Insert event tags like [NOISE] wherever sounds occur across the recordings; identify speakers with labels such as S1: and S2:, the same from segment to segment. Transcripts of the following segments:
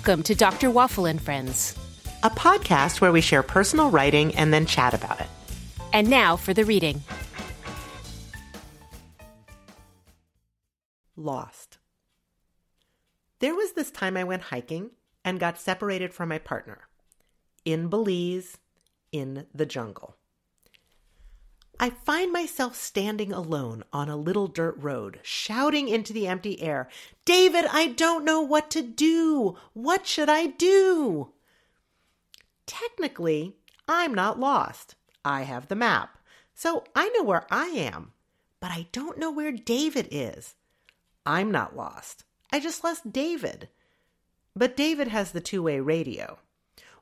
S1: Welcome to Dr. Waffle and Friends.
S2: a podcast where we share personal writing and then chat about it.
S1: And now for the reading.
S2: Lost. There was this time I went hiking and got separated from my partner. In Belize, in the jungle. I find myself standing alone on a little dirt road, shouting into the empty air, David, I don't know what to do. What should I do? Technically, I'm not lost. I have the map, so I know where I am, but I don't know where David is. I'm not lost. I just lost David. But David has the two way radio,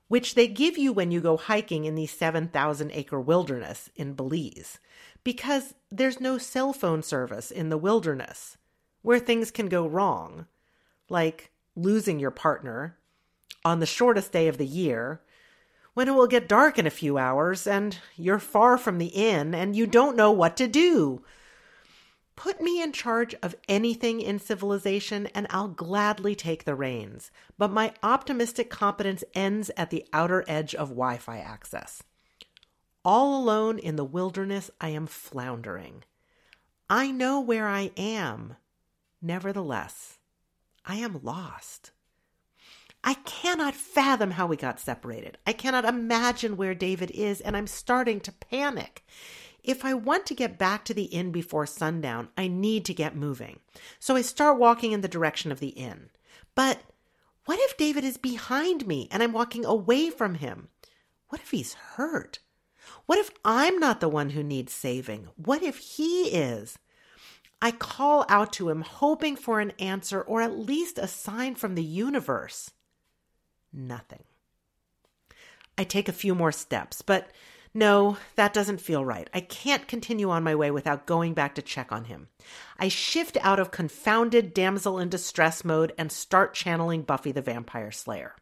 S2: which they give you when you go hiking in the 7,000 acre wilderness in Belize, because there's no cell phone service in the wilderness where things can go wrong, like losing your partner on the shortest day of the year when it will get dark in a few hours and you're far from the inn and you don't know what to do. Put me in charge of anything in civilization and I'll gladly take the reins. But my optimistic competence ends at the outer edge of Wi Fi access. All alone in the wilderness, I am floundering. I know where I am. Nevertheless, I am lost. I cannot fathom how we got separated. I cannot imagine where David is, and I'm starting to panic. If I want to get back to the inn before sundown, I need to get moving. So I start walking in the direction of the inn. But what if David is behind me and I'm walking away from him? What if he's hurt? What if I'm not the one who needs saving? What if he is? I call out to him, hoping for an answer or at least a sign from the universe. Nothing. I take a few more steps, but no, that doesn't feel right. I can't continue on my way without going back to check on him. I shift out of confounded damsel in distress mode and start channeling Buffy the Vampire Slayer.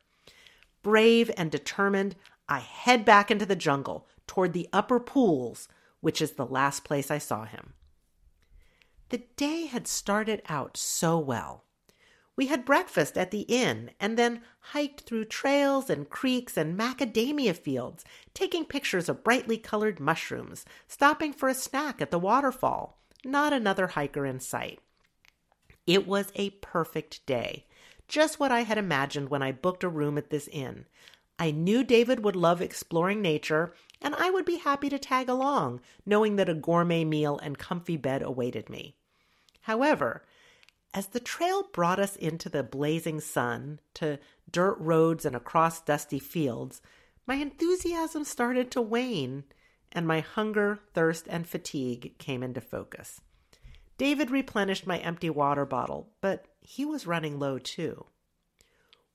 S2: Brave and determined, I head back into the jungle toward the upper pools, which is the last place I saw him. The day had started out so well. We had breakfast at the inn and then hiked through trails and creeks and macadamia fields, taking pictures of brightly colored mushrooms, stopping for a snack at the waterfall. Not another hiker in sight. It was a perfect day, just what I had imagined when I booked a room at this inn. I knew David would love exploring nature, and I would be happy to tag along, knowing that a gourmet meal and comfy bed awaited me. However, as the trail brought us into the blazing sun, to dirt roads and across dusty fields, my enthusiasm started to wane, and my hunger, thirst, and fatigue came into focus. David replenished my empty water bottle, but he was running low too.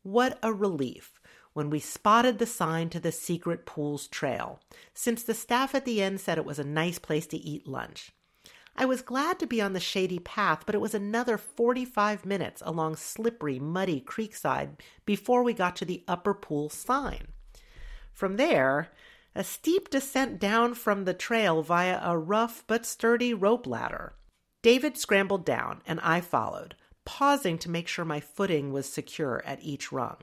S2: What a relief when we spotted the sign to the secret pools trail, since the staff at the inn said it was a nice place to eat lunch. I was glad to be on the shady path, but it was another 45 minutes along slippery, muddy creekside before we got to the upper pool sign. From there, a steep descent down from the trail via a rough but sturdy rope ladder. David scrambled down, and I followed, pausing to make sure my footing was secure at each rung.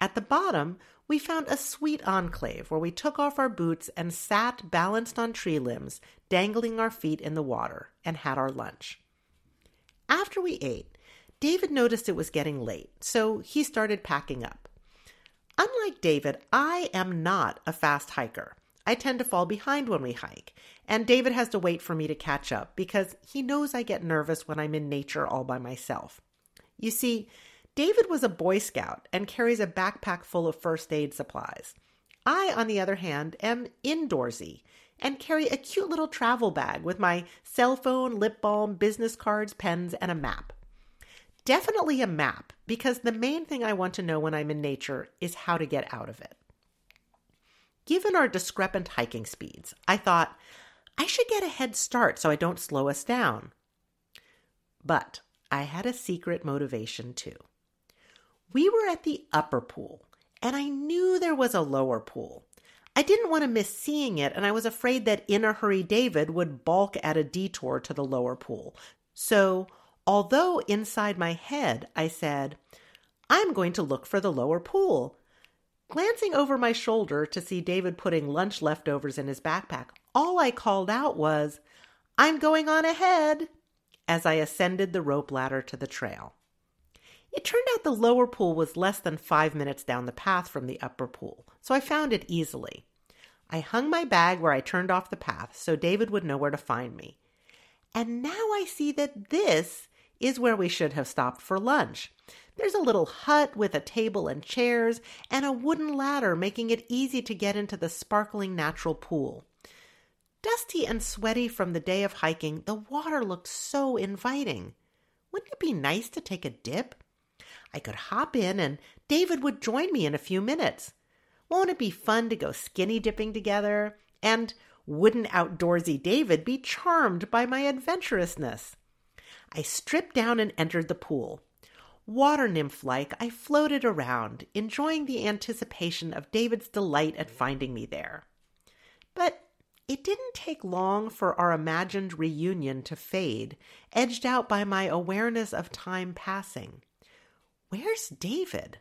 S2: At the bottom, we found a sweet enclave where we took off our boots and sat balanced on tree limbs, dangling our feet in the water, and had our lunch. After we ate, David noticed it was getting late, so he started packing up. Unlike David, I am not a fast hiker. I tend to fall behind when we hike, and David has to wait for me to catch up because he knows I get nervous when I'm in nature all by myself. You see, David was a Boy Scout and carries a backpack full of first aid supplies. I, on the other hand, am indoorsy and carry a cute little travel bag with my cell phone, lip balm, business cards, pens, and a map. Definitely a map, because the main thing I want to know when I'm in nature is how to get out of it. Given our discrepant hiking speeds, I thought I should get a head start so I don't slow us down. But I had a secret motivation too. We were at the upper pool, and I knew there was a lower pool. I didn't want to miss seeing it, and I was afraid that in a hurry David would balk at a detour to the lower pool. So, although inside my head I said, I'm going to look for the lower pool. Glancing over my shoulder to see David putting lunch leftovers in his backpack, all I called out was, I'm going on ahead, as I ascended the rope ladder to the trail. It turned out the lower pool was less than five minutes down the path from the upper pool, so I found it easily. I hung my bag where I turned off the path so David would know where to find me. And now I see that this is where we should have stopped for lunch. There's a little hut with a table and chairs and a wooden ladder, making it easy to get into the sparkling natural pool. Dusty and sweaty from the day of hiking, the water looked so inviting. Wouldn't it be nice to take a dip? I could hop in and David would join me in a few minutes. Won't it be fun to go skinny dipping together? And wouldn't outdoorsy David be charmed by my adventurousness? I stripped down and entered the pool. Water nymph like, I floated around, enjoying the anticipation of David's delight at finding me there. But it didn't take long for our imagined reunion to fade, edged out by my awareness of time passing. Where's David?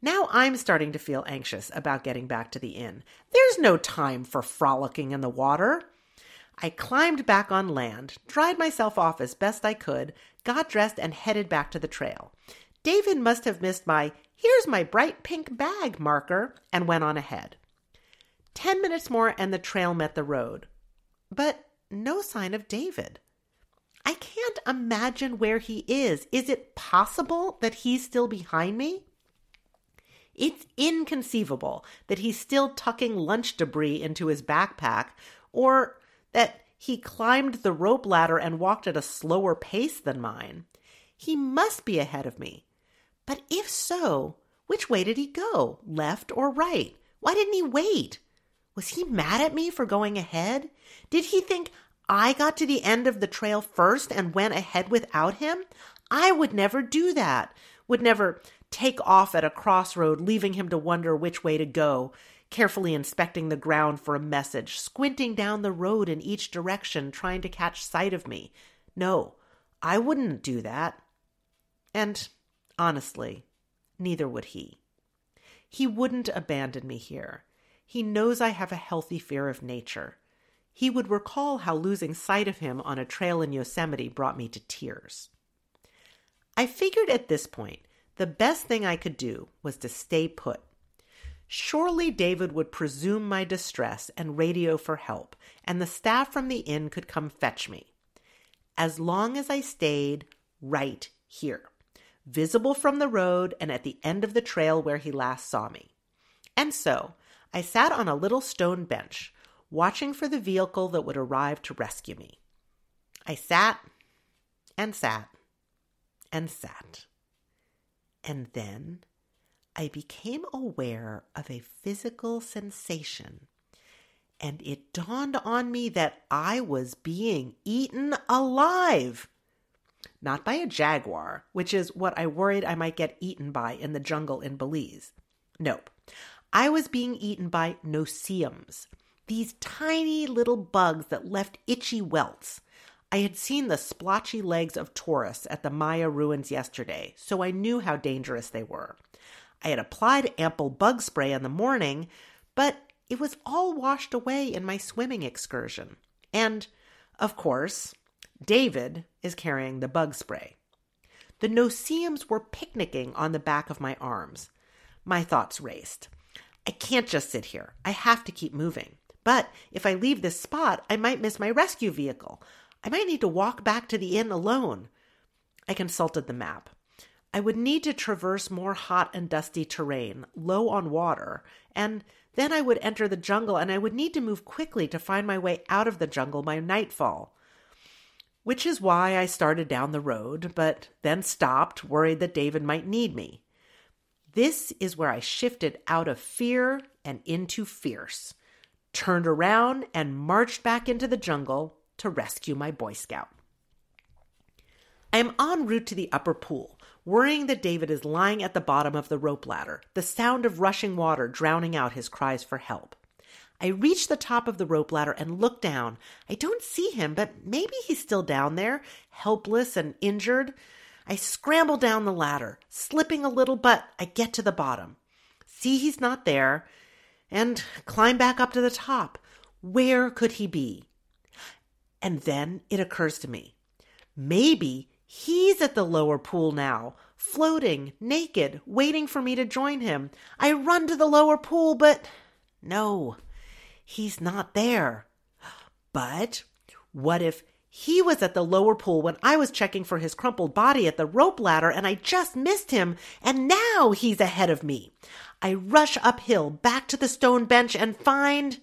S2: Now I'm starting to feel anxious about getting back to the inn. There's no time for frolicking in the water. I climbed back on land, dried myself off as best I could, got dressed, and headed back to the trail. David must have missed my here's my bright pink bag marker and went on ahead. Ten minutes more and the trail met the road. But no sign of David. I can't imagine where he is. Is it possible that he's still behind me? It's inconceivable that he's still tucking lunch debris into his backpack or that he climbed the rope ladder and walked at a slower pace than mine. He must be ahead of me. But if so, which way did he go? Left or right? Why didn't he wait? Was he mad at me for going ahead? Did he think I got to the end of the trail first and went ahead without him? I would never do that. Would never take off at a crossroad, leaving him to wonder which way to go carefully inspecting the ground for a message, squinting down the road in each direction, trying to catch sight of me. No, I wouldn't do that. And honestly, neither would he. He wouldn't abandon me here. He knows I have a healthy fear of nature. He would recall how losing sight of him on a trail in Yosemite brought me to tears. I figured at this point the best thing I could do was to stay put Surely David would presume my distress and radio for help, and the staff from the inn could come fetch me. As long as I stayed right here, visible from the road and at the end of the trail where he last saw me. And so I sat on a little stone bench, watching for the vehicle that would arrive to rescue me. I sat and sat and sat. And then I became aware of a physical sensation, and it dawned on me that I was being eaten alive. Not by a jaguar, which is what I worried I might get eaten by in the jungle in Belize. Nope. I was being eaten by no-see-ums, these tiny little bugs that left itchy welts. I had seen the splotchy legs of Taurus at the Maya ruins yesterday, so I knew how dangerous they were. I had applied ample bug spray in the morning, but it was all washed away in my swimming excursion. And, of course, David is carrying the bug spray. The no-see-ums were picnicking on the back of my arms. My thoughts raced. I can't just sit here. I have to keep moving. But if I leave this spot, I might miss my rescue vehicle. I might need to walk back to the inn alone. I consulted the map. I would need to traverse more hot and dusty terrain, low on water, and then I would enter the jungle and I would need to move quickly to find my way out of the jungle by nightfall. Which is why I started down the road, but then stopped, worried that David might need me. This is where I shifted out of fear and into fierce, turned around and marched back into the jungle to rescue my Boy Scout. I am en route to the upper pool, worrying that David is lying at the bottom of the rope ladder, the sound of rushing water drowning out his cries for help. I reach the top of the rope ladder and look down. I don't see him, but maybe he's still down there, helpless and injured. I scramble down the ladder, slipping a little, but I get to the bottom. See he's not there, and climb back up to the top. Where could he be? And then it occurs to me maybe he's at the lower pool now, floating, naked, waiting for me to join him. I run to the lower pool, but no, he's not there. But what if he was at the lower pool when I was checking for his crumpled body at the rope ladder and I just missed him, and now he's ahead of me. I rush uphill back to the stone bench and find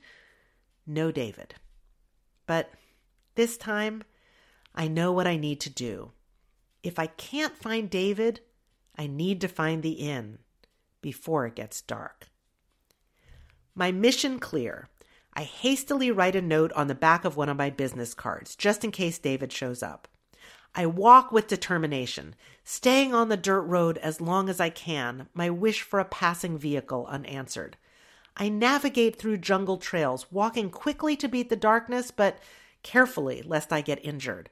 S2: no David. But this time, I know what I need to do. If I can't find David, I need to find the inn before it gets dark. My mission clear. I hastily write a note on the back of one of my business cards, just in case David shows up. I walk with determination, staying on the dirt road as long as I can, my wish for a passing vehicle unanswered. I navigate through jungle trails, walking quickly to beat the darkness, but carefully lest I get injured.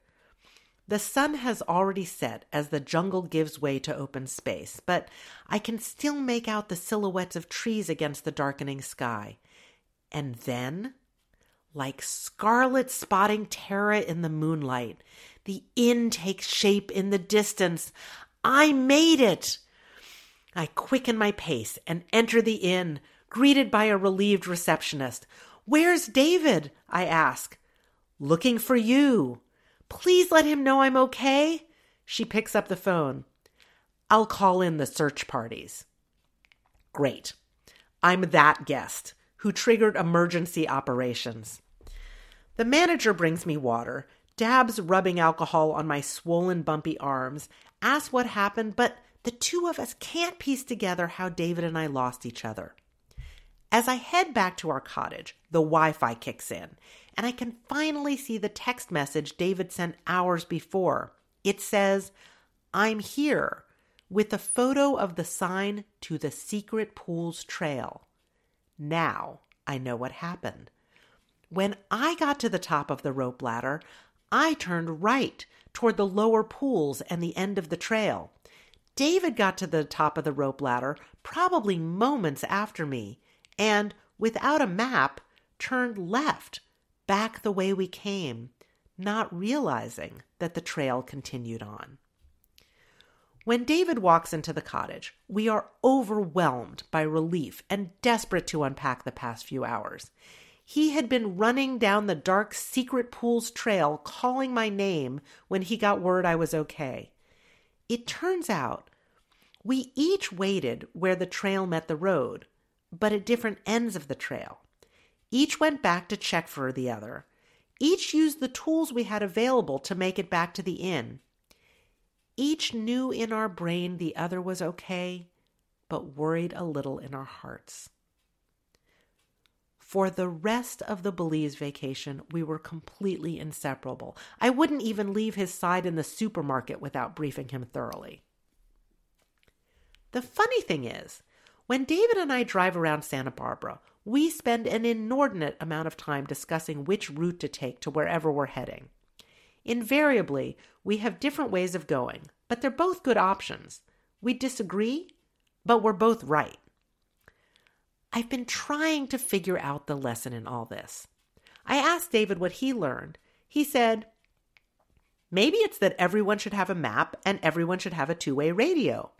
S2: The sun has already set as the jungle gives way to open space, but I can still make out the silhouettes of trees against the darkening sky. And then, like Scarlett spotting Tara in the moonlight, the inn takes shape in the distance. I made it! I quicken my pace and enter the inn, greeted by a relieved receptionist. Where's David? I ask. Looking for you. Please let him know I'm okay. She picks up the phone. I'll call in the search parties. Great. I'm that guest who triggered emergency operations. The manager brings me water, dabs rubbing alcohol on my swollen, bumpy arms, asks what happened, but the two of us can't piece together how David and I lost each other. As I head back to our cottage, the Wi Fi kicks in, and I can finally see the text message David sent hours before. It says, I'm here, with a photo of the sign to the Secret Pools Trail. Now I know what happened. When I got to the top of the rope ladder, I turned right toward the lower pools and the end of the trail. David got to the top of the rope ladder probably moments after me and, without a map, turned left, back the way we came, not realizing that the trail continued on. When David walks into the cottage, we are overwhelmed by relief and desperate to unpack the past few hours. He had been running down the dark secret pools trail calling my name when he got word I was okay. It turns out we each waited where the trail met the road, but at different ends of the trail. Each went back to check for the other. Each used the tools we had available to make it back to the inn. Each knew in our brain the other was okay, but worried a little in our hearts. For the rest of the Belize vacation, we were completely inseparable. I wouldn't even leave his side in the supermarket without briefing him thoroughly. The funny thing is, when David and I drive around Santa Barbara, we spend an inordinate amount of time discussing which route to take to wherever we're heading. Invariably, we have different ways of going, but they're both good options. We disagree, but we're both right. I've been trying to figure out the lesson in all this. I asked David what he learned. He said, Maybe it's that everyone should have a map and everyone should have a two way radio.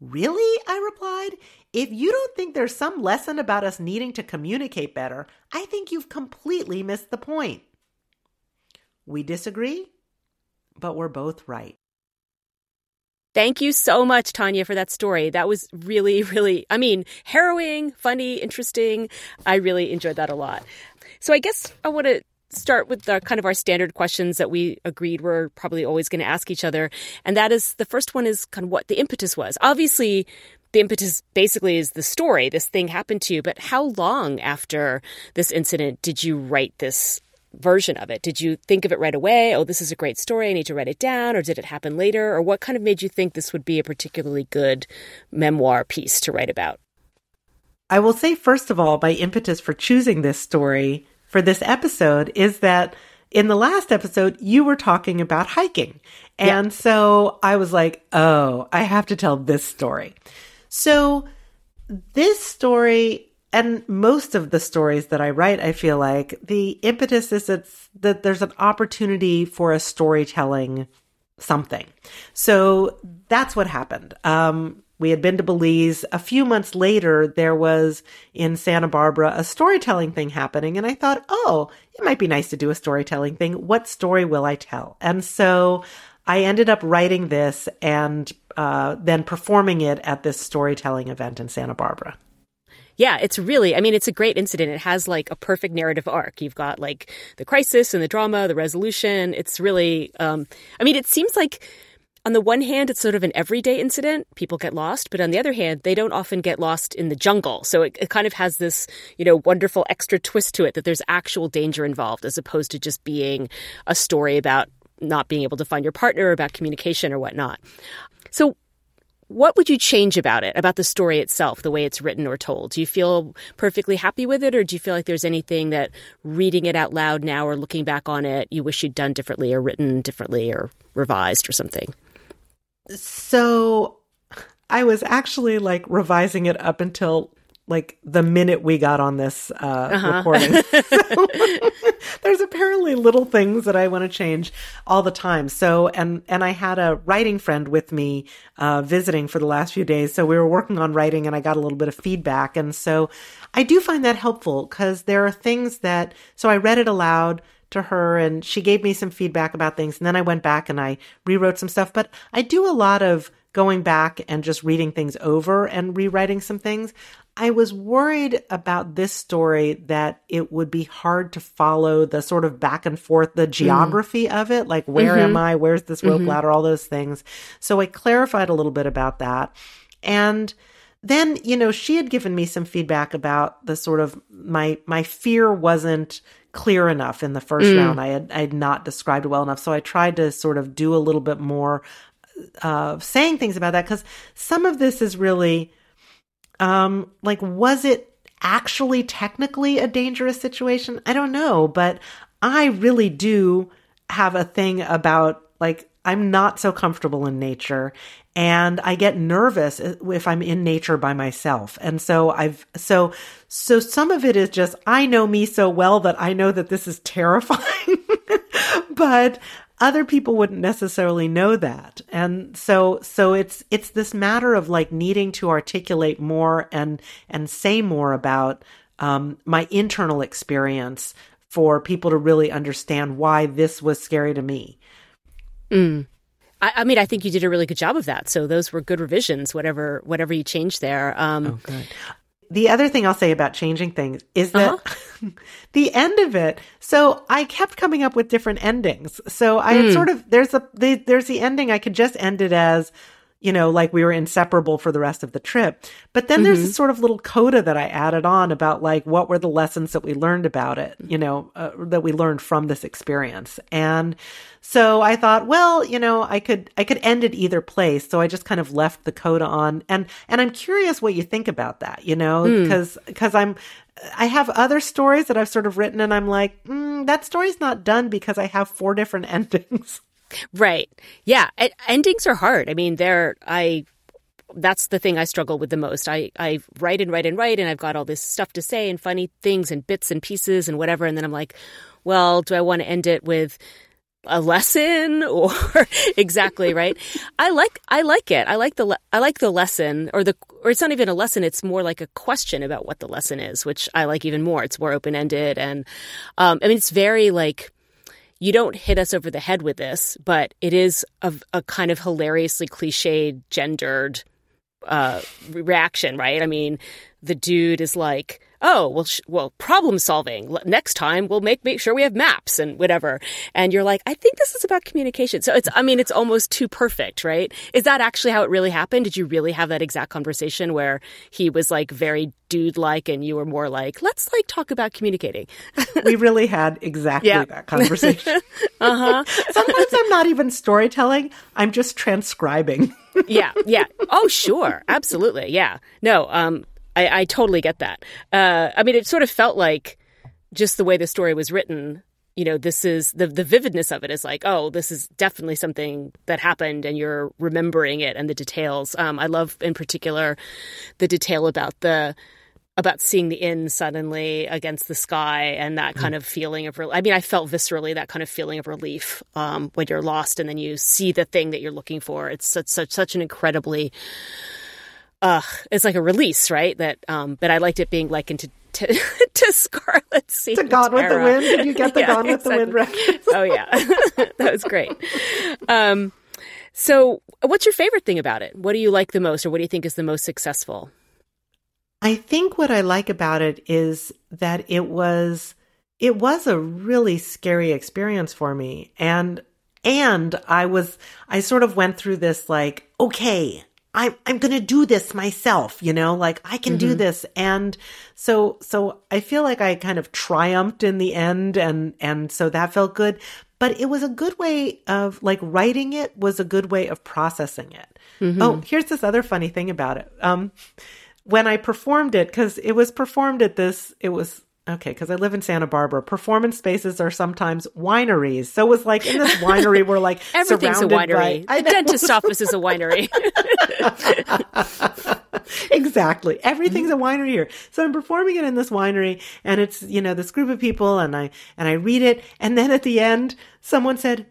S2: Really? I replied. If you don't think there's some lesson about us needing to communicate better, I think you've completely missed the point. We disagree, but we're both right.
S1: Thank you so much, Tania, for that story. That was really, [LAUGHS] really, I mean, harrowing, funny, interesting. I really enjoyed that a lot. So I guess I want to start with the kind of our standard questions that we agreed we're probably always going to ask each other. And that is the first one is kind of what the impetus was. Obviously, the impetus basically is the story. This thing happened to you, but how long after this incident did you write this version of it? Did you think of it right away? Oh, this is a great story. I need to write it down. Or did it happen later? Or what kind of made you think this would be a particularly good memoir piece to write about?
S2: I will say, first of all, my impetus for choosing this story for this episode is that in the last episode, you were talking about hiking. And yeah. so I was like, oh, I have to tell this story. So this story and most of the stories that I write, I feel like the impetus is it's, that there's an opportunity for a storytelling something. So that's what happened. Um, we had been to Belize. A few months later, there was in Santa Barbara a storytelling thing happening. And I thought, oh, it might be nice to do a storytelling thing. What story will I tell? And so I ended up writing this and uh, then performing it at this storytelling event in Santa Barbara.
S1: Yeah, it's really, I mean, it's a great incident. It has like a perfect narrative arc. You've got like the crisis and the drama, the resolution. It's really, um, I mean, it seems like on the one hand, it's sort of an everyday incident. People get lost. But on the other hand, they don't often get lost in the jungle. So it, it, kind of has this, you know, wonderful extra twist to it that there's actual danger involved as opposed to just being a story about not being able to find your partner, about communication or whatnot. So what would you change about it, about the story itself, the way it's written or told? Do you feel perfectly happy with it, or do you feel like there's anything that reading it out loud now or looking back on it you wish you'd done differently or written differently or revised or something?
S2: So I was actually like revising it up until like the minute we got on this uh, uh-huh. recording. so, [LAUGHS] [LAUGHS] there's apparently little things that I want to change all the time. So, and and I had a writing friend with me uh, visiting for the last few days. So we were working on writing, and I got a little bit of feedback, and so I do find that helpful because there are things that. So I read it aloud to her and she gave me some feedback about things and then I went back and I rewrote some stuff but I do a lot of going back and just reading things over and rewriting some things I was worried about this story that it would be hard to follow the sort of back and forth, the geography mm. of it. Like, where mm-hmm. am I? Where's this rope mm-hmm. ladder? All those things. So I clarified a little bit about that. And then, you know, she had given me some feedback about the sort of my, my fear wasn't clear enough in the first mm. round. I had, I had not described well enough. So I tried to sort of do a little bit more, uh, saying things about that because some of this is really, um, like, was it actually technically a dangerous situation? I don't know, but I really do have a thing about like, I'm not so comfortable in nature and I get nervous if I'm in nature by myself. And so I've, so, so some of it is just, I know me so well that I know that this is [LAUGHS] terrifying, but other people wouldn't necessarily know that. And so so it's it's this matter of like needing to articulate more and and say more about um, my internal experience for people to really understand why this was scary to me.
S1: Mm. I, I, mean, I think you did a really good job of that. So those were good revisions, whatever whatever you changed there. Um,
S2: oh, good the other thing I'll say about changing things is that uh-huh. [LAUGHS] the end of it. So I kept coming up with different endings. So I mm. sort of there's a the, there's the ending. I could just end it as you know, like we were inseparable for the rest of the trip. But then mm-hmm. there's this sort of little coda that I added on about like what were the lessons that we learned about it, you know, uh, that we learned from this experience. And so I thought, well, you know, I could I could end it either place. So I just kind of left the coda on. And and I'm curious what you think about that, you know, because mm. because I'm I have other stories that I've sort of written and I'm like, mm, that story's not done because I have four different [LAUGHS] endings.
S1: Right. Yeah. endings are hard. I mean, they're, I, that's the thing I struggle with the most. I, I write and write and write, and I've got all this stuff to say and funny things and bits and pieces and whatever. And then I'm like, well, do I want to end it with a lesson [LAUGHS] or exactly right i like i like it i like the le- i like the lesson or the or it's not even a lesson it's more like a question about what the lesson is which i like even more it's more open ended and um, i mean it's very like you don't hit us over the head with this, but it is a, a kind of hilariously cliched gendered uh, reaction, right? I mean, the dude is like, oh well sh- well problem solving. Next time we'll make make sure we have maps and whatever. And you're like i think this is about communication. So it's i mean it's almost too perfect right? Is that actually how it really happened? Did you really have that exact conversation where he was like very dude like and you were more like let's like talk about communicating? [LAUGHS]
S2: We really had exactly yeah. that conversation. [LAUGHS] Uh-huh. [LAUGHS] Sometimes i'm not even storytelling. I'm just transcribing.
S1: Yeah yeah. Oh sure. Absolutely. Yeah. No um I, I totally get that. Uh, I mean, it sort of felt like just the way the story was written you know, this is the the vividness of it is like, oh, this is definitely something that happened, and you're remembering it and the details. Um, I love in particular the detail about the about seeing the inn suddenly against the sky and that kind of feeling of I mean I felt viscerally that kind of feeling of relief um, when you're lost and then you see the thing that you're looking for it's such such, such an incredibly uh it's like a release right that um but I liked it being likened to to, [LAUGHS] to Scarlett Sea.
S2: To Gone with the Wind. Did you get the [LAUGHS] yeah, Gone with exactly. the Wind reference?
S1: oh yeah, [LAUGHS] that was great. Um, so, what's your favorite thing about it? What do you like the most, or what do you think is the most successful?
S2: I think what I like about it is that it was it was a really scary experience for me and and I was I sort of went through this like okay I'm I'm going to do this myself, you know, like I can mm-hmm. do this and so so I feel like I kind of triumphed in the end and and so that felt good, but it was a good way of like writing it was a good way of processing it. Mm-hmm. Oh, here's this other funny thing about it. Um when I performed it, because it was performed at this, it was okay, because I live in Santa Barbara. Performance spaces are sometimes wineries. So it was like in this winery, we're like [LAUGHS]
S1: everything's a winery. By, the dentist office is a winery. [LAUGHS]
S2: exactly. Everything's a winery here. So I'm performing it in this winery and it's, you know, this group of people and I, and I read it. And then at the end, someone said,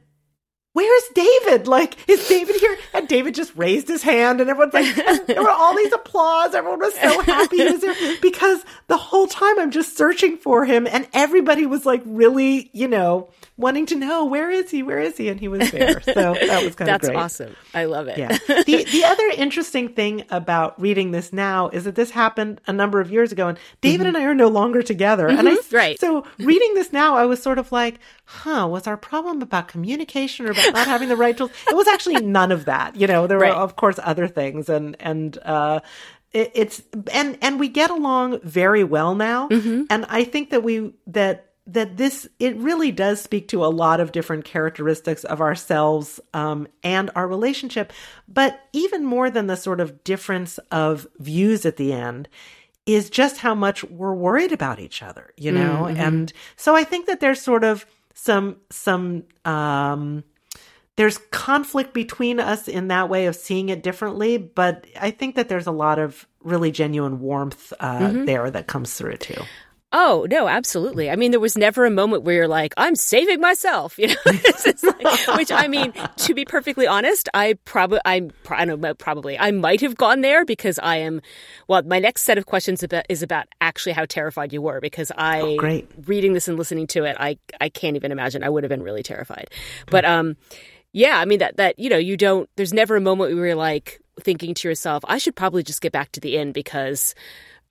S2: where's David? Like, is David here? And David just raised his hand and everyone's like, there [LAUGHS] were all these applause. Everyone was so happy he was there [LAUGHS] because the whole time I'm just searching for him and everybody was like really, you know, wanting to know where is he? Where is he? And he was there. So that was kind of [LAUGHS] great.
S1: That's awesome. I love it.
S2: Yeah. The, the [LAUGHS] other interesting thing about reading this now is that this happened a number of years ago and David mm-hmm. and I are no longer together. Mm-hmm. And I, right. so reading this now, I was sort of like, huh, was our problem about communication or about not having the right tools? It was actually none of that. You know, there were, of course, other things and, and, uh, it's, and, and we get along very well now. Mm-hmm. And I think that we, that, that this it really does speak to a lot of different characteristics of ourselves um, and our relationship but even more than the sort of difference of views at the end is just how much we're worried about each other you know mm-hmm. and so i think that there's sort of some some um there's conflict between us in that way of seeing it differently but i think that there's a lot of really genuine warmth uh, mm-hmm. there that comes through too
S1: Oh no, absolutely. I mean, there was never a moment where you're like, "I'm saving myself," [LAUGHS] you know. like, which I mean, to be perfectly honest, I probably, I, I don't know, probably, I might have gone there because I am. Well, my next set of questions about, is about actually how terrified you were because I,
S2: oh, great.
S1: reading this and listening to it, I, I can't even imagine. I would have been really terrified. But um, yeah, I mean that that you know you don't. There's never a moment where you're like thinking to yourself, "I should probably just get back to the inn because."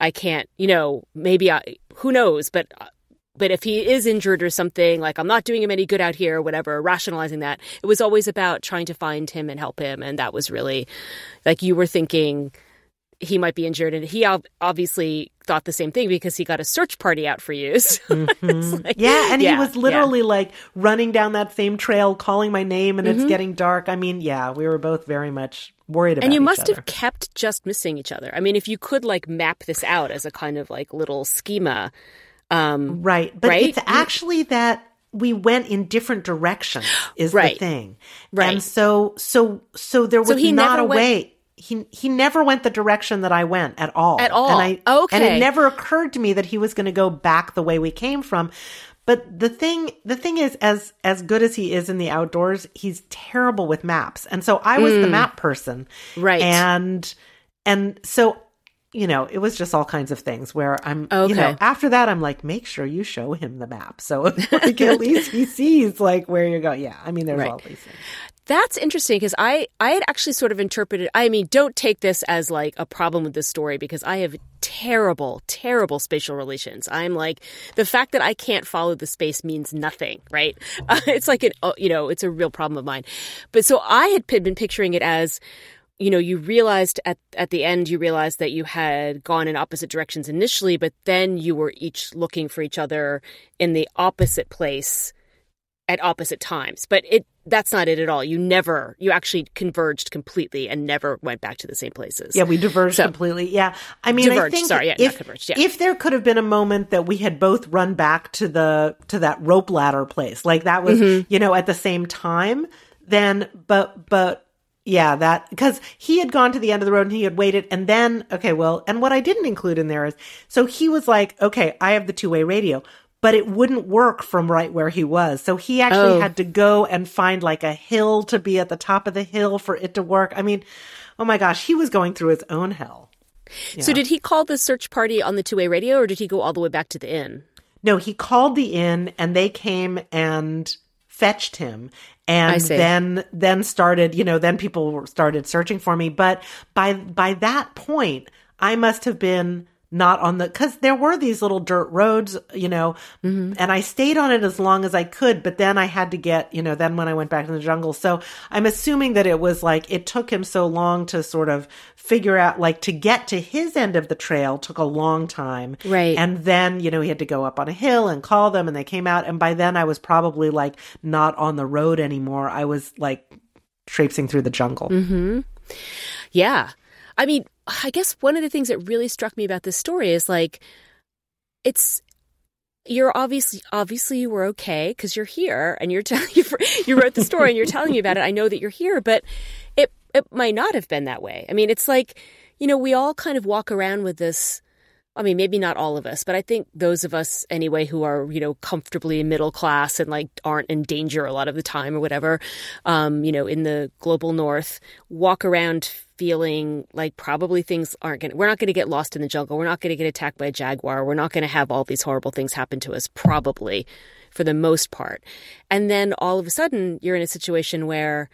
S1: I can't, you know, maybe I, who knows, but but if he is injured or something, like I'm not doing him any good out here, or whatever, rationalizing that, it was always about trying to find him and help him, and that was really like you were thinking he might be injured, and he obviously thought the same thing because he got a search party out for you. [LAUGHS] So
S2: mm-hmm. like, yeah, and yeah, he was literally yeah. like running down that same trail, calling my name, and mm-hmm. it's getting dark. I mean, yeah, we were both very much worried about.
S1: And you must
S2: other.
S1: have kept just missing each other. I mean, if you could like map this out as a kind of like little schema, um,
S2: right? But
S1: right?
S2: it's actually that we went in different directions is right. the thing,
S1: right?
S2: And so, so, so there was so not a went- way he he never went the direction that I went at all.
S1: At all.
S2: And
S1: I, okay.
S2: And it never occurred to me that he was going to go back the way we came from. But the thing, the thing is, as as good as he is in the outdoors, he's terrible with maps. And so I was mm. the map person,
S1: right?
S2: And and so you know, it was just all kinds of things where I'm, okay. you know, after that, I'm like, make sure you show him the map. So [LAUGHS] like at least he sees like where you're going. Yeah. I mean, there's right. all these things.
S1: That's interesting because I, I had actually sort of interpreted, I mean, don't take this as like a problem with this story because I have terrible, terrible spatial relations. I'm like, the fact that I can't follow the space means nothing, right? [LAUGHS] Uh, it's like an, uh, you know, it's a real problem of mine. But so I had been picturing it as, you know, you realized at, at the end, you realized that you had gone in opposite directions initially, but then you were each looking for each other in the opposite place at opposite times. But it that's not it at all. You never, you actually converged completely and never went back to the same places.
S2: Yeah, we diverged so, completely. Yeah. I mean, diverged, I think
S1: sorry, yeah,
S2: if,
S1: converged, yeah.
S2: if there could have been a moment that we had both run back to the, to that rope ladder place, like that was, mm-hmm. you know, at the same time, then, but, but, yeah, that because he had gone to the end of the road and he had waited, and then okay, well, and what I didn't include in there is so he was like, okay, I have the two way radio, but it wouldn't work from right where he was. So he actually oh. had to go and find like a hill to be at the top of the hill for it to work. I mean, oh my gosh, he was going through his own hell.
S1: Yeah. So did he call the search party on the two way radio or did he go all the way back to the inn?
S2: No, he called the inn and they came and fetched him and then then started you know then people started searching for me but by by that point i must have been not on the because there were these little dirt roads, you know, mm-hmm. and I stayed on it as long as I could, but then I had to get, you know, then when I went back to the jungle. So I'm assuming that it was like it took him so long to sort of figure out like to get to his end of the trail took a long time.
S1: Right.
S2: And then, you know, he had to go up on a hill and call them and they came out. And by then I was probably like not on the road anymore. I was like traipsing through the jungle.
S1: Mm-hmm. Yeah. I mean, I guess one of the things that really struck me about this story is like, it's you're obviously obviously you were okay because you're here and you're [LAUGHS] telling you you wrote the story and you're telling me about it. I know that you're here, but it it might not have been that way. I mean, it's like you know we all kind of walk around with this I mean, maybe not all of us, but I think those of us anyway who are, you know, comfortably middle class and like aren't in danger a lot of the time or whatever, um, you know, in the global north, walk around feeling like probably things aren't going to, we're not going to get lost in the jungle. We're not going to get attacked by a jaguar. We're not going to have all these horrible things happen to us, probably for the most part. And then all of a sudden, you're in a situation where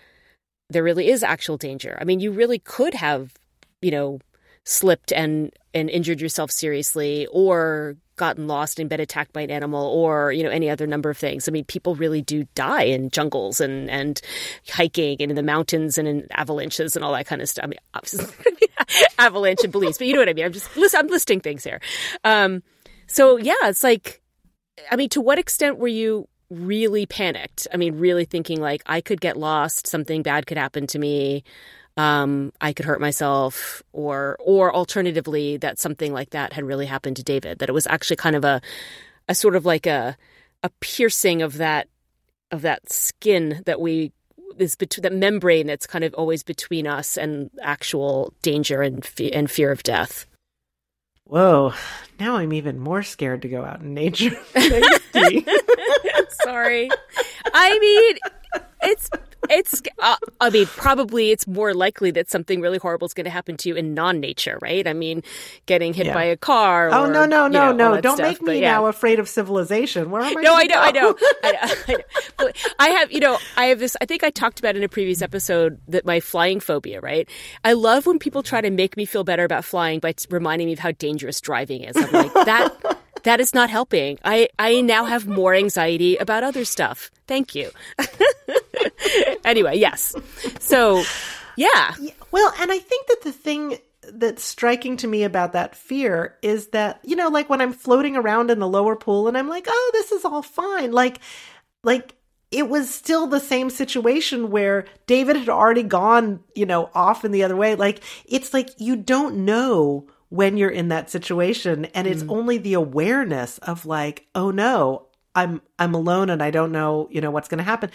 S1: there really is actual danger. I mean, you really could have, you know, slipped and and injured yourself seriously or gotten lost and been attacked by an animal or you know any other number of things. I mean people really do die in jungles and and hiking and in the mountains and in avalanches and all that kind of stuff. I mean [LAUGHS] avalanche in Belize but you know what i mean. I'm just i'm listing things here. Um so yeah it's like i mean to what extent were you really panicked? I mean really thinking like i could get lost something bad could happen to me um, I could hurt myself, or or alternatively that something like that had really happened to David. That it was actually kind of a a sort of like a a piercing of that of that skin that we is between that membrane that's kind of always between us and actual danger and fe- and fear of death.
S2: Whoa! Now I'm even more scared to go out in nature. [LAUGHS] [LAUGHS]
S1: Sorry, I mean it's it's uh, i mean probably it's more likely that something really horrible is going to happen to you in non-nature right i mean getting hit yeah. by a car
S2: oh
S1: or,
S2: no no no
S1: know,
S2: no don't stuff. make me yeah. now afraid of civilization where am i
S1: no [LAUGHS] I know, I know i know i know i have you know i have this i think i talked about in a previous episode that my flying phobia right i love when people try to make me feel better about flying by reminding me of how dangerous driving is i'm like that [LAUGHS] that is not helping. I, I now have more anxiety about other stuff. Thank you. [LAUGHS] [LAUGHS] anyway, yes. So, yeah.
S2: Well, and I think that the thing that's striking to me about that fear is that, you know, like when I'm floating around in the lower pool and I'm like, oh, this is all fine. Like, like, it was still the same situation where David had already gone, you know, off in the other way. Like, it's like you don't know when you're in that situation and it's mm. only the awareness of like oh no i'm i'm alone and i don't know you know what's going to happen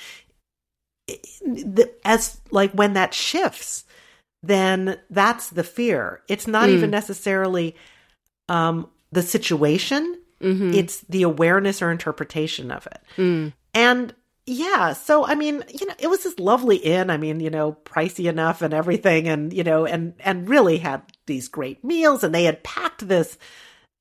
S2: as like when that shifts then that's the fear it's not mm. even necessarily um the situation mm-hmm. it's the awareness or interpretation of it
S1: mm.
S2: and yeah so i mean you know it was this lovely inn i mean you know pricey enough and everything and you know and and really had these great meals and they had packed this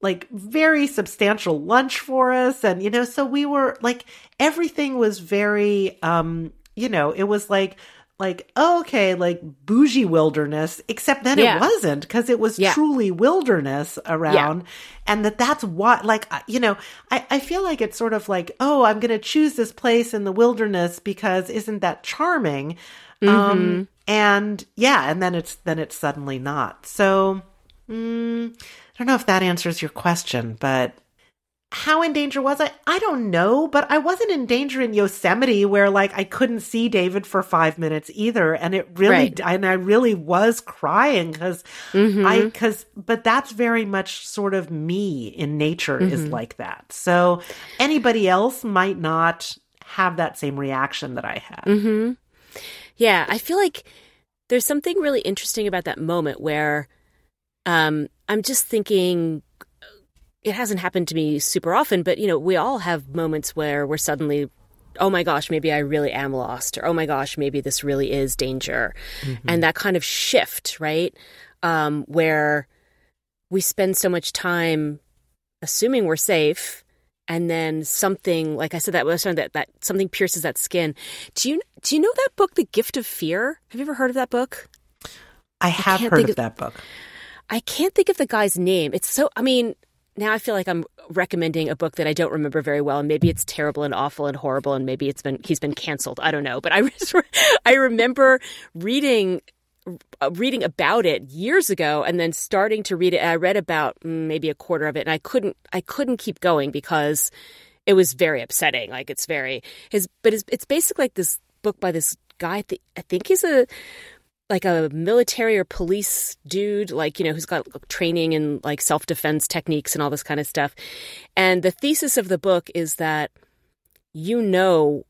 S2: like very substantial lunch for us and you know so we were like everything was very um you know it was like like oh, okay like bougie wilderness except then yeah. it wasn't because it was yeah. truly wilderness around yeah. and that that's what like you know I, I feel like it's sort of like oh i'm gonna choose this place in the wilderness because isn't that charming um, mm-hmm. um and yeah and then it's then it's suddenly not so mm, i don't know if that answers your question but how in danger was I? I don't know, but I wasn't in danger in Yosemite where like I couldn't see David for five minutes either. And it really, right. and I really was crying because mm-hmm. I, because, but that's very much sort of me in nature mm-hmm. is like that. So anybody else might not have that same reaction that I had.
S1: Mm-hmm. Yeah. I feel like there's something really interesting about that moment where, um, I'm just thinking, it hasn't happened to me super often, but you know, we all have moments where we're suddenly, oh my gosh, maybe I really am lost, or oh my gosh, maybe this really is danger. Mm-hmm. And that kind of shift, right? Um, where we spend so much time assuming we're safe and then something like I said that was that that something pierces that skin. Do you do you know that book, The Gift of Fear? Have you ever heard of that book?
S2: I have I heard of, of that book.
S1: I can't think of the guy's name. It's so I mean, now I feel like I'm recommending a book that I don't remember very well, and maybe it's terrible and awful and horrible, and maybe it's been he's been canceled. I don't know, but I [LAUGHS] I remember reading uh, reading about it years ago, and then starting to read it. I read about mm, maybe a quarter of it, and I couldn't I couldn't keep going because it was very upsetting. Like it's very his, but it's, it's basically like this book by this guy. I think he's a like a military or police dude, like, you know, who's got training in like self defense techniques and all this kind of stuff. And the thesis of the book is that you know,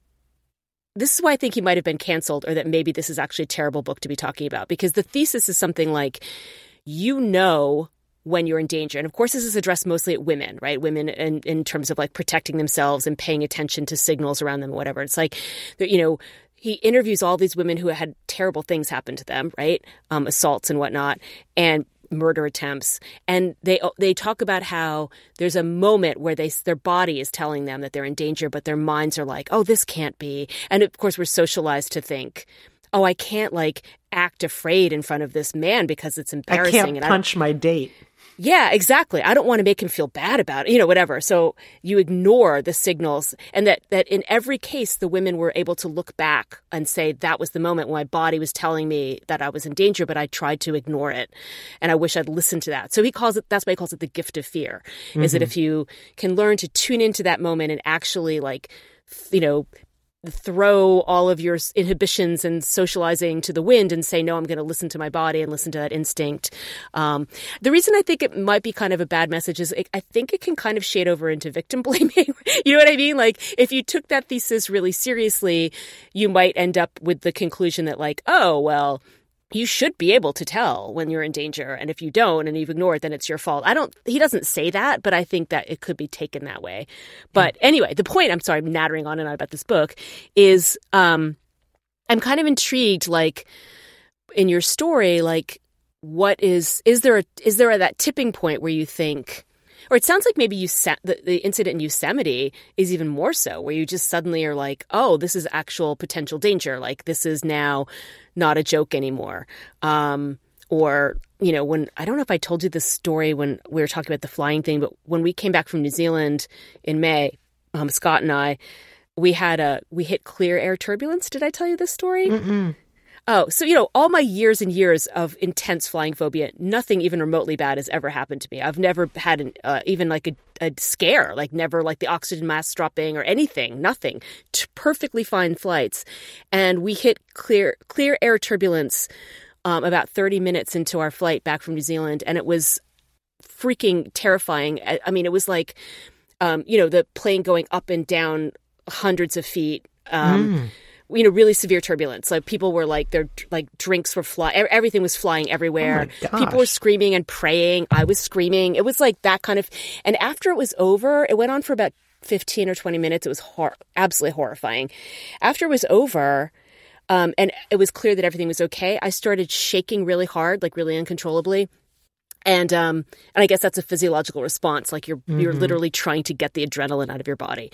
S1: this is why I think he might have been canceled or that maybe this is actually a terrible book to be talking about because the thesis is something like, you know, when you're in danger. And of course, this is addressed mostly at women, right? Women in, in terms of like protecting themselves and paying attention to signals around them whatever. It's like, you know, he interviews all these women who had terrible things happen to them, right? Um, assaults and whatnot, and murder attempts. And they they talk about how there's a moment where they their body is telling them that they're in danger, but their minds are like, oh, this can't be. And of course, we're socialized to think. Oh, I can't like act afraid in front of this man because it's embarrassing.
S2: I can't and punch I my date.
S1: Yeah, exactly. I don't want to make him feel bad about it, you know, whatever. So you ignore the signals and that, that in every case, the women were able to look back and say, that was the moment when my body was telling me that I was in danger, but I tried to ignore it. And I wish I'd listened to that. So he calls it, that's why he calls it the gift of fear mm-hmm. is that mm-hmm. if you can learn to tune into that moment and actually like, you know, throw all of your inhibitions and socializing to the wind and say, no, I'm going to listen to my body and listen to that instinct. Um, the reason I think it might be kind of a bad message is it, I think it can kind of shade over into victim [LAUGHS] blaming. you know what I mean? Like, if you took that thesis really seriously, you might end up with the conclusion that, like, oh, well, you should be able to tell when you're in danger and if you don't and you've ignored then it's your fault i don't he doesn't say that but i think that it could be taken that way but mm. anyway the point i'm sorry i'm nattering on and on about this book is um i'm kind of intrigued like in your story like what is is there a is there a, that tipping point where you think or it sounds like maybe you the, the incident in Yosemite is even more so, where you just suddenly are like, oh, this is actual potential danger. Like this is now not a joke anymore. Um, or you know, when I don't know if I told you this story when we were talking about the flying thing, but when we came back from New Zealand in May, um, Scott and I, we had a we hit clear air turbulence. Did I tell you this story?
S2: Mm-mm.
S1: Oh, so you know, all my years and years of intense flying phobia, nothing even remotely bad has ever happened to me. I've never had an, uh, even like a, a, scare, like never like the oxygen mask dropping or anything, nothing. T- perfectly fine flights, and we hit clear clear air turbulence um, about thirty minutes into our flight back from New Zealand, and it was freaking terrifying. I, I mean, it was like, um, you know, the plane going up and down hundreds of feet. Um, mm you know really severe turbulence. Like people were like their like drinks were flying everything was flying everywhere.
S2: Oh
S1: people were screaming and praying. I was screaming. It was like that kind of and after it was over it went on for about 15 or 20 minutes. It was hor- absolutely horrifying. After it was over um, and it was clear that everything was okay i started shaking really hard like really uncontrollably and um and i guess that's a physiological response like you're mm-hmm. you're literally trying to get the adrenaline out of your body.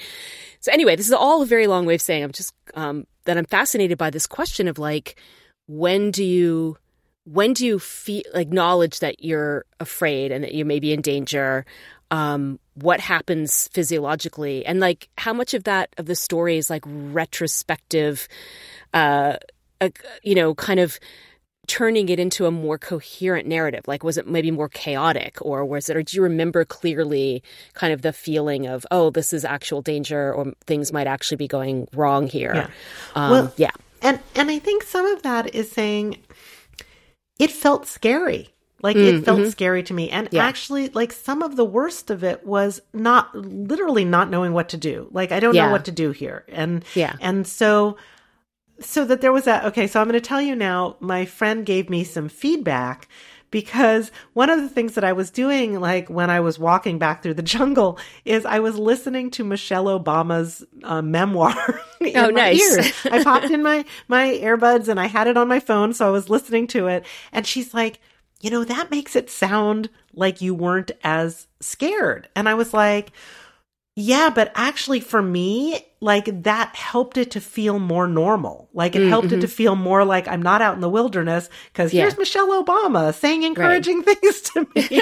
S1: So anyway this is all a very long way of saying i'm just um that i'm fascinated by this question of like when do you when do you feel acknowledge that you're afraid and that you may be in danger? Um what happens physiologically? And like how much of that of the story is like retrospective uh, uh you know kind of turning it into a more coherent narrative? Like, was it maybe more chaotic, or was it, or do you remember clearly kind of the feeling of, oh, this is actual danger, or things might actually be going wrong here?
S2: Yeah.
S1: Um,
S2: Well,
S1: yeah.
S2: And and I think some of that is saying it felt scary. Like it felt scary to me. And
S1: Mm, mm-hmm. Yeah.
S2: actually like some of the worst of it was not literally not knowing what to do. Like I don't
S1: Yeah.
S2: know what to do here. And
S1: Yeah.
S2: and so so that there was that okay, so I'm going to tell you now my friend gave me some feedback because one of the things that I was doing like when I was walking back through the [LAUGHS] jungle is I was listening to Michelle Obama's uh, memoir [LAUGHS]
S1: Oh, nice.
S2: I popped in my my earbuds and I had it on my phone, so I was listening to it. And she's like, you know, that makes it sound like you weren't as scared. And I was like, yeah, but actually for me, like that helped it to feel more normal. Like it helped it to feel more like I'm not out in the wilderness because
S1: Yeah.
S2: here's Michelle Obama saying encouraging [LAUGHS] things to me. [LAUGHS]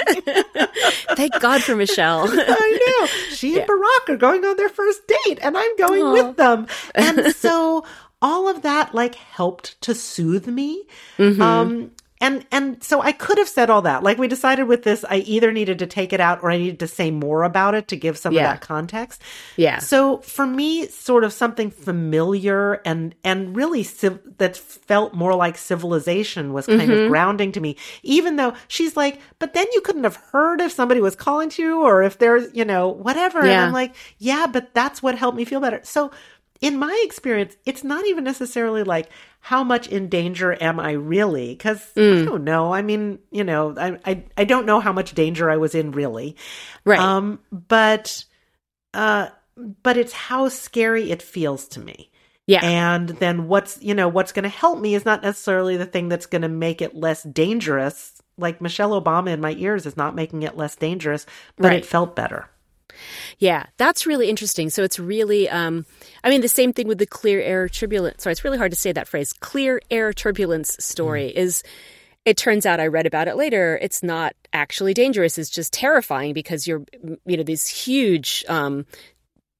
S1: Thank God for Michelle. [LAUGHS]
S2: I know. She and Barack are going on their first date and I'm going
S1: Aw.
S2: with them. And so all of that like helped to soothe me.
S1: Mm-hmm.
S2: Um and and so I could have said all that. Like we decided with this I either needed to take it out or I needed to say more about it to give some
S1: Yeah.
S2: of that context.
S1: Yeah.
S2: So for me sort of something familiar and and really civ- that felt more like civilization was kind
S1: Mm-hmm.
S2: of grounding to me even though she's like but then you couldn't have heard if somebody was calling to you or if there's you know whatever and I'm like yeah but that's what helped me feel better. So in my experience, it's not even necessarily like how much in danger am I really? Because
S1: Mm.
S2: I don't know. I mean, you know, I, I I don't know how much danger I was in really.
S1: Right.
S2: Um, but uh, but it's how scary it feels to me.
S1: yeah.
S2: And then what's you know what's going to help me is not necessarily the thing that's going to make it less dangerous. Like Michelle Obama in my ears is not making it less dangerous, but
S1: Right.
S2: it felt better.
S1: Yeah, that's really interesting. So it's really, um, I mean, the same thing with the clear air turbulence. Sorry, it's really hard to say that phrase. Clear air turbulence story is. It turns out I read about it later. It's not actually dangerous. It's just terrifying because you're, you know, these huge um,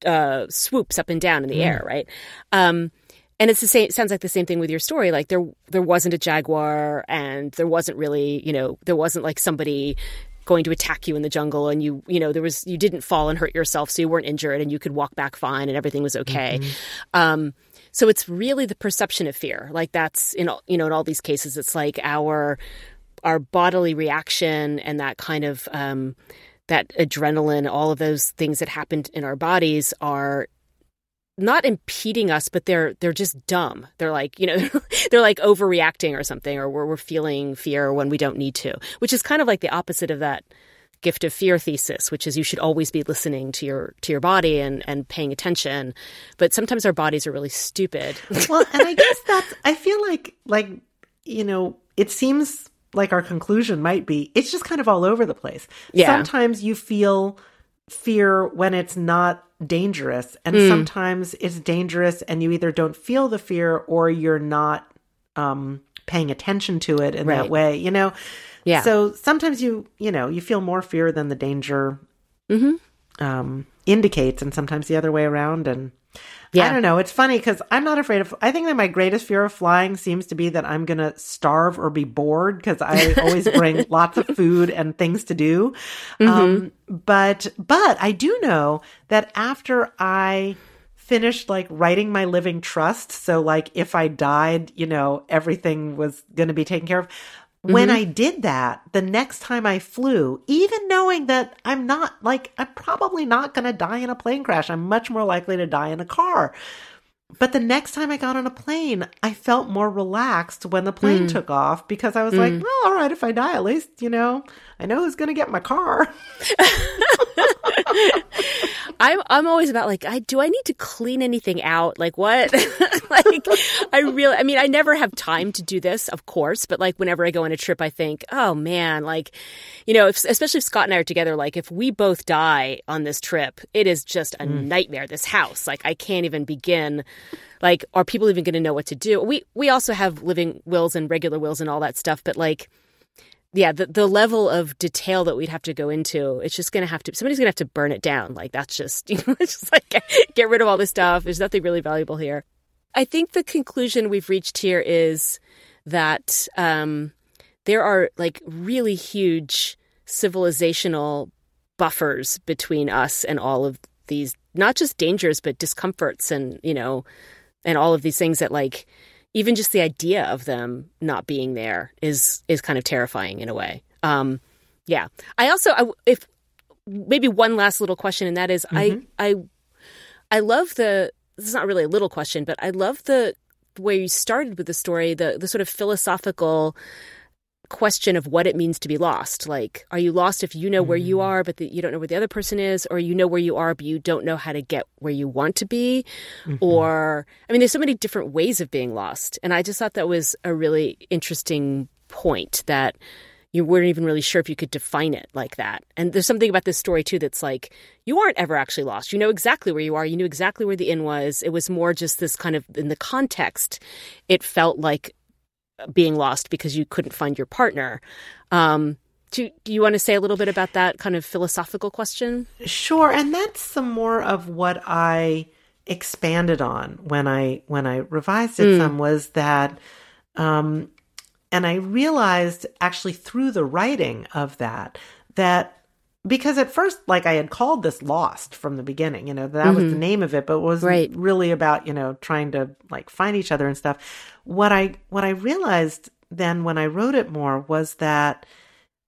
S1: uh, swoops up and down in the air, right? Um, and it's the same. It sounds like the same thing with your story. Like there, there wasn't a jaguar, and there wasn't really, you know, there wasn't like somebody going to attack you in the jungle, and you, you know, there was you didn't fall and hurt yourself, so you weren't injured, and you could walk back fine, and everything was okay. Um, so it's really the perception of fear. Like that's in all, you know in all these cases, it's like our our bodily reaction and that kind of um, that adrenaline, all of those things that happened in our bodies are not impeding us, but they're they're just dumb. They're like you know [LAUGHS] they're like overreacting or something, or we're, we're feeling fear when we don't need to, which is kind of like the opposite of that gift of fear thesis, which is you should always be listening to your to your body and and paying attention. But sometimes our bodies are really stupid. [LAUGHS]
S2: well, and I guess that's I feel like like you know, it seems like our conclusion might be it's just kind of all over the place.
S1: Yeah.
S2: Sometimes you feel fear when it's not dangerous and
S1: Hmm.
S2: sometimes it's dangerous and you either don't feel the fear or you're not um paying attention to it in that way, you know.
S1: Yeah.
S2: So sometimes you, you know, you feel more fear than the danger
S1: hmm
S2: um, indicates, and sometimes the other way around. And
S1: Yeah.
S2: I don't know. It's funny because I'm not afraid of. I think that my greatest fear of flying seems to be that I'm going to starve or be bored because I always [LAUGHS] bring lots of food and things to do. Um, but but I do know that after I finished like writing my living trust, so like if I died, you know, everything was going to be taken care of. When mm-hmm. I did that, the next time I flew, even knowing that I'm not like, I'm probably not going to die in a plane crash. I'm much more likely to die in a car. But the next time I got on a plane, I felt more relaxed when the plane mm. took off because I was mm. like, well, all right, if I die, at least, you know, I know who's going to get my car. [LAUGHS]
S1: I'm I'm always about like I do I need to clean anything out? Like what? [LAUGHS] Like I really I mean I never have time to do this of course but like whenever I go on a trip I think oh man like you know if, especially if Scott and I are together like if we both die on this trip it is just a mm. nightmare this house. Like I can't even begin. Like are people even going to know what to do? We we also have living wills and regular wills and all that stuff but like yeah, the, the level of detail that we'd have to go into, it's just going to have to, somebody's going to have to burn it down. Like, that's just, [LAUGHS] you know, it's just like, get rid of all this stuff. There's nothing really valuable here. I think the conclusion we've reached here is that um, there are like really huge civilizational buffers between us and all of these not just dangers but discomforts and you know and all of these things that like even just the idea of them not being there is is kind of terrifying in a way um yeah i also I, if maybe one last little question and that is, mm-hmm. i i i love the this is not really a little question but i love the way you started with the story the the sort of philosophical question of what it means to be lost. Like, are you lost if you know where you mm. are, but the, you don't know where the other person is, or you know where you are, but you don't know how to get where you want to be? Mm-hmm. Or, I mean, there's so many different ways of being lost. And I just thought that was a really interesting point that you weren't even really sure if you could define it like that. And there's something about this story, too, that's like, you aren't ever actually lost. You know exactly where you are. You knew exactly where the inn was. It was more just this kind of, in the context, it felt like being lost because you couldn't find your partner. Um, do, do you want to say a little bit about that kind of philosophical question?
S2: Sure, and that's some more of what I expanded on when I when I revised it. Mm. Some was that, um, and I realized actually through the writing of that that because at first like i had called this lost from the beginning you know that mm-hmm. was the mm-hmm. name of it but it was right. really about you know trying to like find each other and stuff what i what i realized then when i wrote it more was that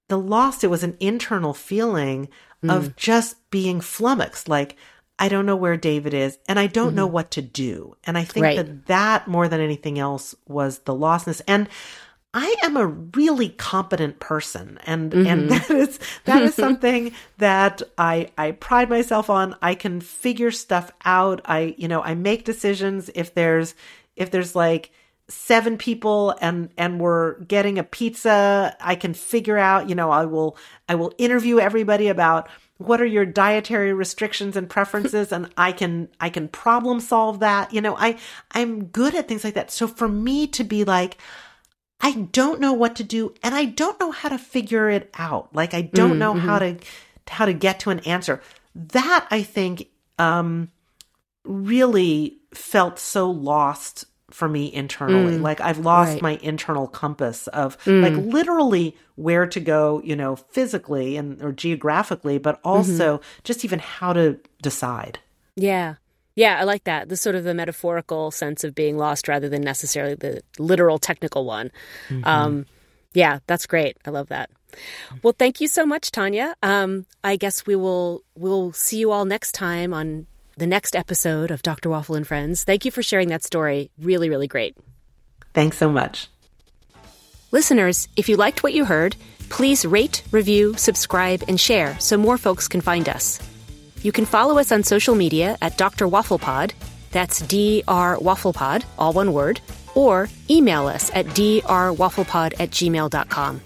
S2: the lost it was an internal feeling mm. of just being flummoxed like i don't know where david is and i don't mm-hmm. know what to do and i think right. that that more than anything else was the lostness and I am a really competent person and mm-hmm. and [LAUGHS] that is that is something that I I pride myself on. I can figure stuff out. I you know, I make decisions if there's if there's like seven people and and we're getting a pizza, I can figure out, you know, I will I will interview everybody about what are your dietary restrictions and preferences and I can I can problem solve that. You know, I I'm good at things like that. So for me to be like I don't know what to do and I don't know how to figure it out. Like I don't mm-hmm. know how mm-hmm. to how to get to an answer. That I think um really felt so lost for me internally. Mm. Like I've lost right. my internal compass of mm. like literally where to go, you know, physically and or geographically, but mm-hmm. also mm-hmm. just even how to decide.
S1: Yeah. Yeah, I like that. The sort of the metaphorical sense of being lost rather than necessarily the literal technical one. Mm-hmm. Um, yeah, that's great. I love that. Well, thank you so much, Tania. Um, I guess we will we'll see you all next time on the next episode of Dr. Waffle and Friends. Thank you for sharing that story. Really, really great.
S2: Thanks so much.
S1: Listeners, if you liked what you heard, please rate, review, subscribe, and share so more folks can find us. You can follow us on social media at Dr. Wafflepod. That's Dr. Wafflepod, all one word, or email us at drwafflepod at gmail.com.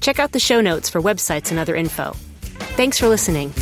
S1: Check out the show notes for websites and other info. Thanks for listening.